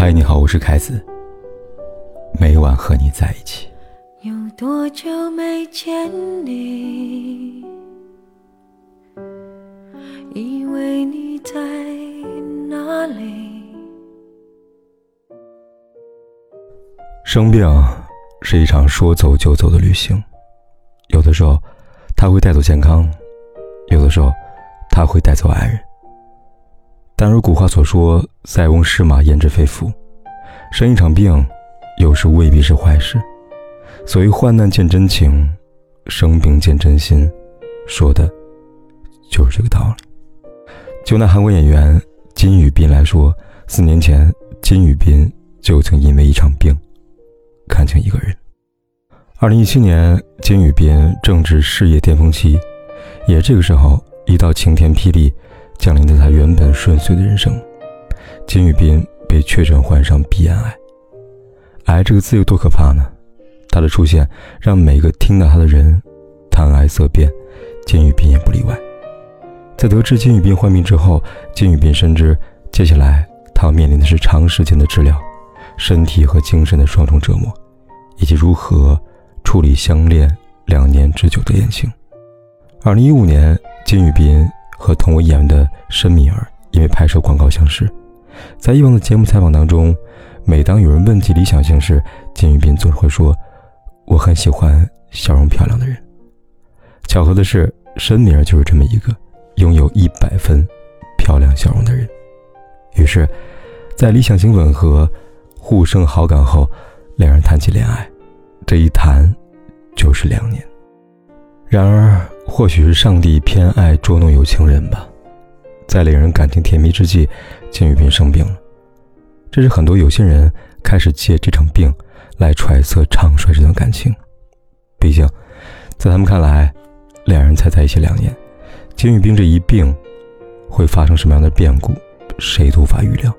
嗨，你好，我是凯子。每晚和你在一起。有多久没见你？以为你在哪里？生病是一场说走就走的旅行，有的时候他会带走健康，有的时候他会带走爱人。但如古话所说：“塞翁失马，焉知非福。”生一场病，有时未必是坏事。所谓“患难见真情，生病见真心”，说的就是这个道理。就拿韩国演员金宇彬来说，四年前金宇彬就曾因为一场病看清一个人。二零一七年，金宇彬正值事业巅峰期，也这个时候，一道晴天霹雳。降临在他原本顺遂的人生，金宇彬被确诊患上鼻咽癌。癌这个字有多可怕呢？它的出现让每个听到他的人谈癌色变，金宇彬也不例外。在得知金宇彬患病之后，金宇彬深知接下来他要面临的是长时间的治疗，身体和精神的双重折磨，以及如何处理相恋两年之久的恋情。二零一五年，金宇彬。和同为演员的申敏儿因为拍摄广告相识，在以往的节目采访当中，每当有人问及理想型时，金宇彬总是会说：“我很喜欢笑容漂亮的人。”巧合的是，申敏儿就是这么一个拥有一百分漂亮笑容的人。于是，在理想型吻合、互生好感后，两人谈起恋爱，这一谈就是两年。然而，或许是上帝偏爱捉弄有情人吧，在两人感情甜蜜之际，金宇彬生病了。这是很多有心人开始借这场病来揣测长衰这段感情。毕竟，在他们看来，两人才在一起两年，金宇彬这一病会发生什么样的变故，谁都无法预料。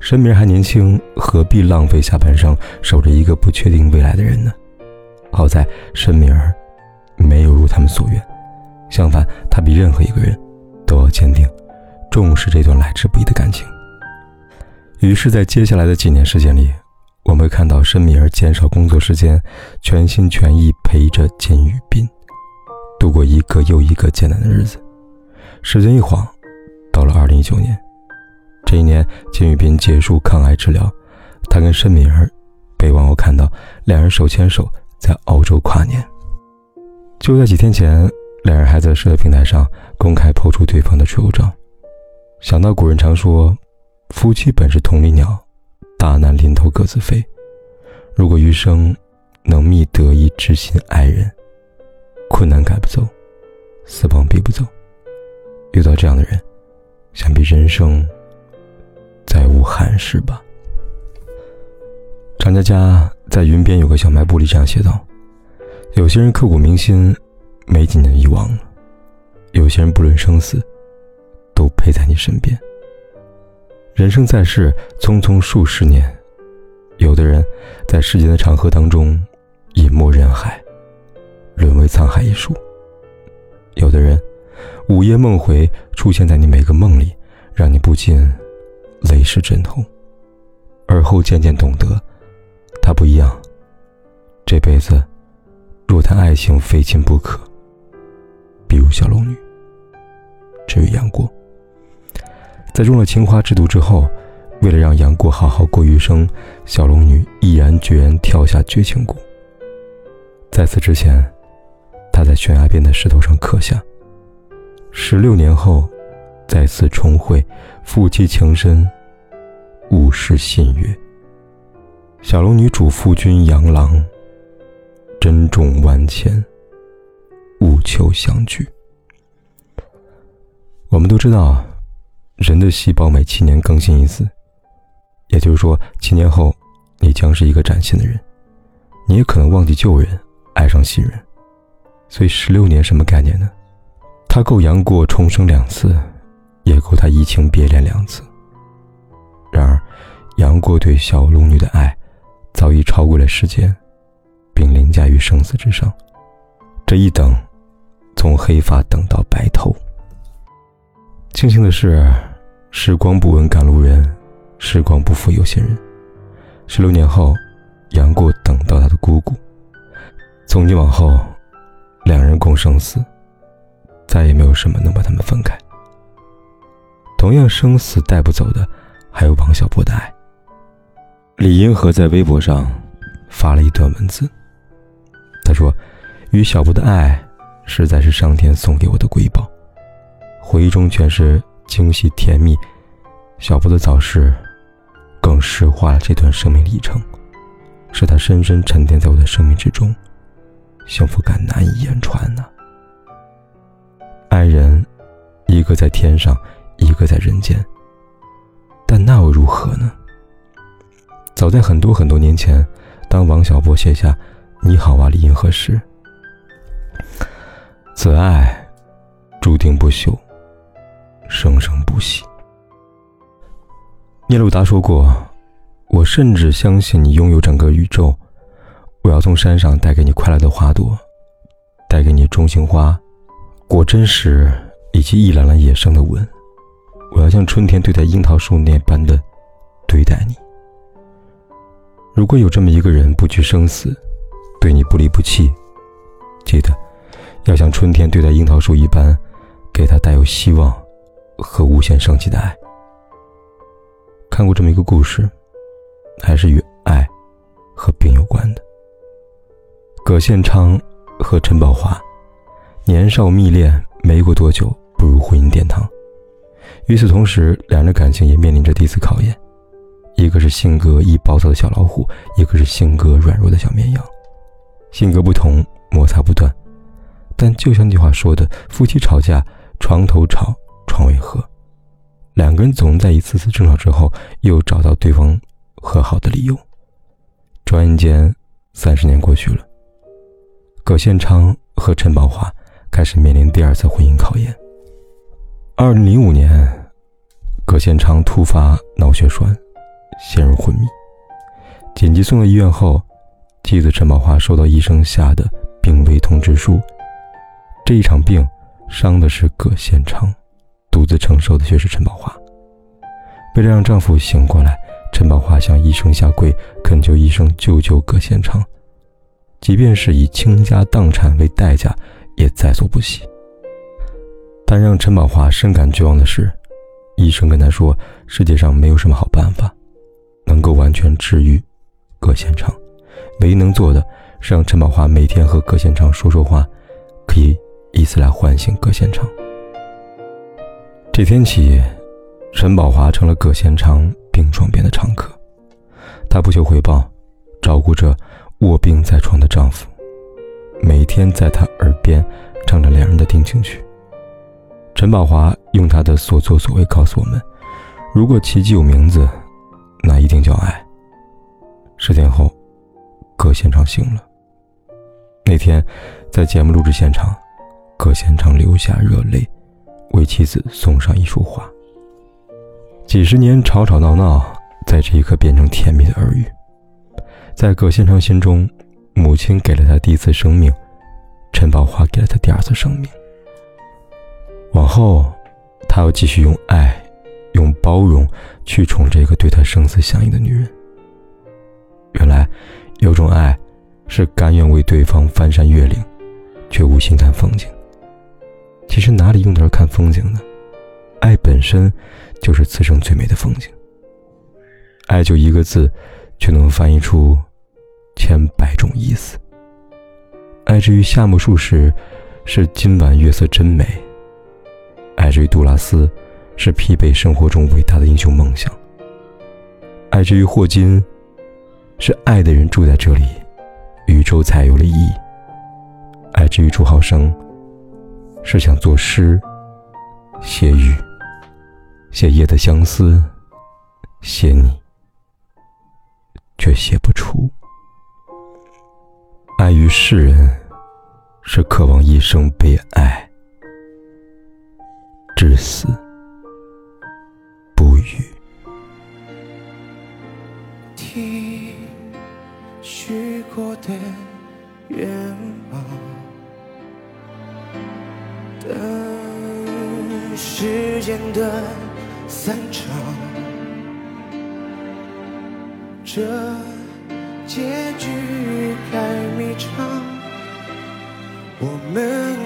申明还年轻，何必浪费下半生守着一个不确定未来的人呢？好在申明儿。没有如他们所愿，相反，他比任何一个人都要坚定，重视这段来之不易的感情。于是，在接下来的几年时间里，我们会看到申敏儿减少工作时间，全心全意陪着金宇彬，度过一个又一个艰难的日子。时间一晃，到了二零一九年，这一年，金宇彬结束抗癌治疗，他跟申敏儿被网友看到两人手牵手在澳洲跨年。就在几天前，两人还在社交平台上公开抛出对方的丑照。想到古人常说：“夫妻本是同林鸟，大难临头各自飞。”如果余生能觅得一知心爱人，困难赶不走，死亡逼不走。遇到这样的人，想必人生再无憾事吧。张嘉佳在云边有个小卖部里这样写道。有些人刻骨铭心，没几年遗忘了；有些人不论生死，都陪在你身边。人生在世，匆匆数十年，有的人，在世间的长河当中，隐没人海，沦为沧海一粟；有的人，午夜梦回，出现在你每个梦里，让你不禁泪湿枕头。而后渐渐懂得，他不一样，这辈子。若谈爱情，非亲不可。比如小龙女。至于杨过，在中了青花制毒之后，为了让杨过好好过余生，小龙女毅然决然跳下绝情谷。在此之前，她在悬崖边的石头上刻下：“十六年后，再次重会，夫妻情深，勿失信约。”小龙女嘱夫君杨郎。珍重万千，勿求相聚。我们都知道，人的细胞每七年更新一次，也就是说，七年后你将是一个崭新的人。你也可能忘记旧人，爱上新人。所以，十六年什么概念呢？他够杨过重生两次，也够他移情别恋两次。然而，杨过对小龙女的爱，早已超过了时间。并凌驾于生死之上，这一等，从黑发等到白头。庆幸的是，时光不问赶路人，时光不负有心人。十六年后，杨过等到他的姑姑。从今往后，两人共生死，再也没有什么能把他们分开。同样生死带不走的，还有王小波的爱。李银河在微博上发了一段文字，他说：“与小波的爱，实在是上天送给我的瑰宝，回忆中全是惊喜甜蜜。小波的早逝，更石化了这段生命历程，使他深深沉淀在我的生命之中，幸福感难以言传呐。爱人，一个在天上。”一个在人间，但那又如何呢？早在很多很多年前，当王小波写下“你好啊，李银河”时，此爱注定不朽，生生不息。聂鲁达说过：“我甚至相信你拥有整个宇宙。我要从山上带给你快乐的花朵，带给你中型花、果真实以及一篮篮野生的吻。”我要像春天对待樱桃树那般的对待你。如果有这么一个人不惧生死，对你不离不弃，记得要像春天对待樱桃树一般，给他带有希望和无限生机的爱。看过这么一个故事，还是与爱和病有关的。葛宪昌和陈宝华年少蜜恋，没过多久步入婚姻殿堂。与此同时，两人的感情也面临着第一次考验。一个是性格易暴躁的小老虎，一个是性格软弱的小绵羊。性格不同，摩擦不断。但就像那句话说的：“夫妻吵架，床头吵，床尾和。”两个人总在一次次争吵之后，又找到对方和好的理由。转眼间，三十年过去了，葛宪昌和陈宝华开始面临第二次婚姻考验。二零零五年，葛宪昌突发脑血栓，陷入昏迷，紧急送到医院后，妻子陈宝华收到医生下的病危通知书。这一场病伤的是葛宪昌，独自承受的却是陈宝华。为了让丈夫醒过来，陈宝华向医生下跪，恳求医生救救葛宪昌，即便是以倾家荡产为代价，也在所不惜。但让陈宝华深感绝望的是，医生跟他说，世界上没有什么好办法，能够完全治愈葛宪昌，唯一能做的是让陈宝华每天和葛宪昌说说话，可以以此来唤醒葛宪昌。这天起，陈宝华成了葛宪昌病床边的常客，她不求回报，照顾着卧病在床的丈夫，每天在他耳边唱着两人的定情曲。陈宝华用他的所作所为告诉我们：如果奇迹有名字，那一定叫爱。十天后，葛宪昌醒了。那天，在节目录制现场，葛宪昌流下热泪，为妻子送上一束花。几十年吵吵闹闹，在这一刻变成甜蜜的耳语。在葛宪昌心中，母亲给了他第一次生命，陈宝华给了他第二次生命。往后，他要继续用爱、用包容去宠这个对他生死相依的女人。原来，有种爱，是甘愿为对方翻山越岭，却无心看风景。其实哪里用得着看风景呢？爱本身就是此生最美的风景。爱就一个字，却能翻译出千百种意思。爱之于夏目漱石，是今晚月色真美。爱之于杜拉斯，是疲惫生活中伟大的英雄梦想。爱之于霍金，是爱的人住在这里，宇宙才有了意义。爱之于朱浩生，是想作诗，写雨，写夜的相思，写你，却写不出。爱于世人，是渴望一生被爱。至死许过的愿望，等时间的散场，这结局太迷长，我们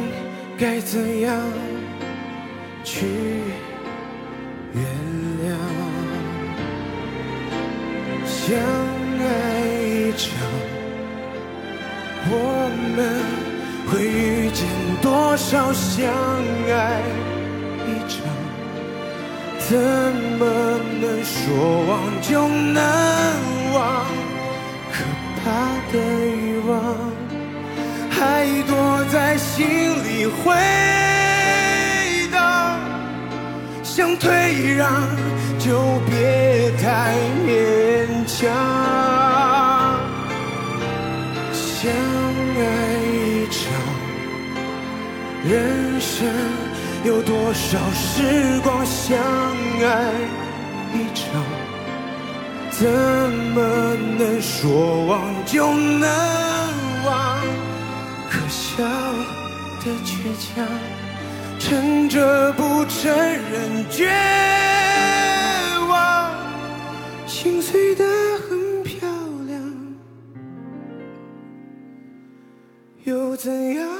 该怎样去原谅？相爱一场，我们会遇见多少相爱一场？怎么能说忘就能忘？可怕的欲望还躲在心里回荡，想退让就别太勉强。人生。有多少时光相爱一场？怎么能说忘就能忘？可笑的倔强，撑着不承认绝望，心碎的很漂亮，又怎样？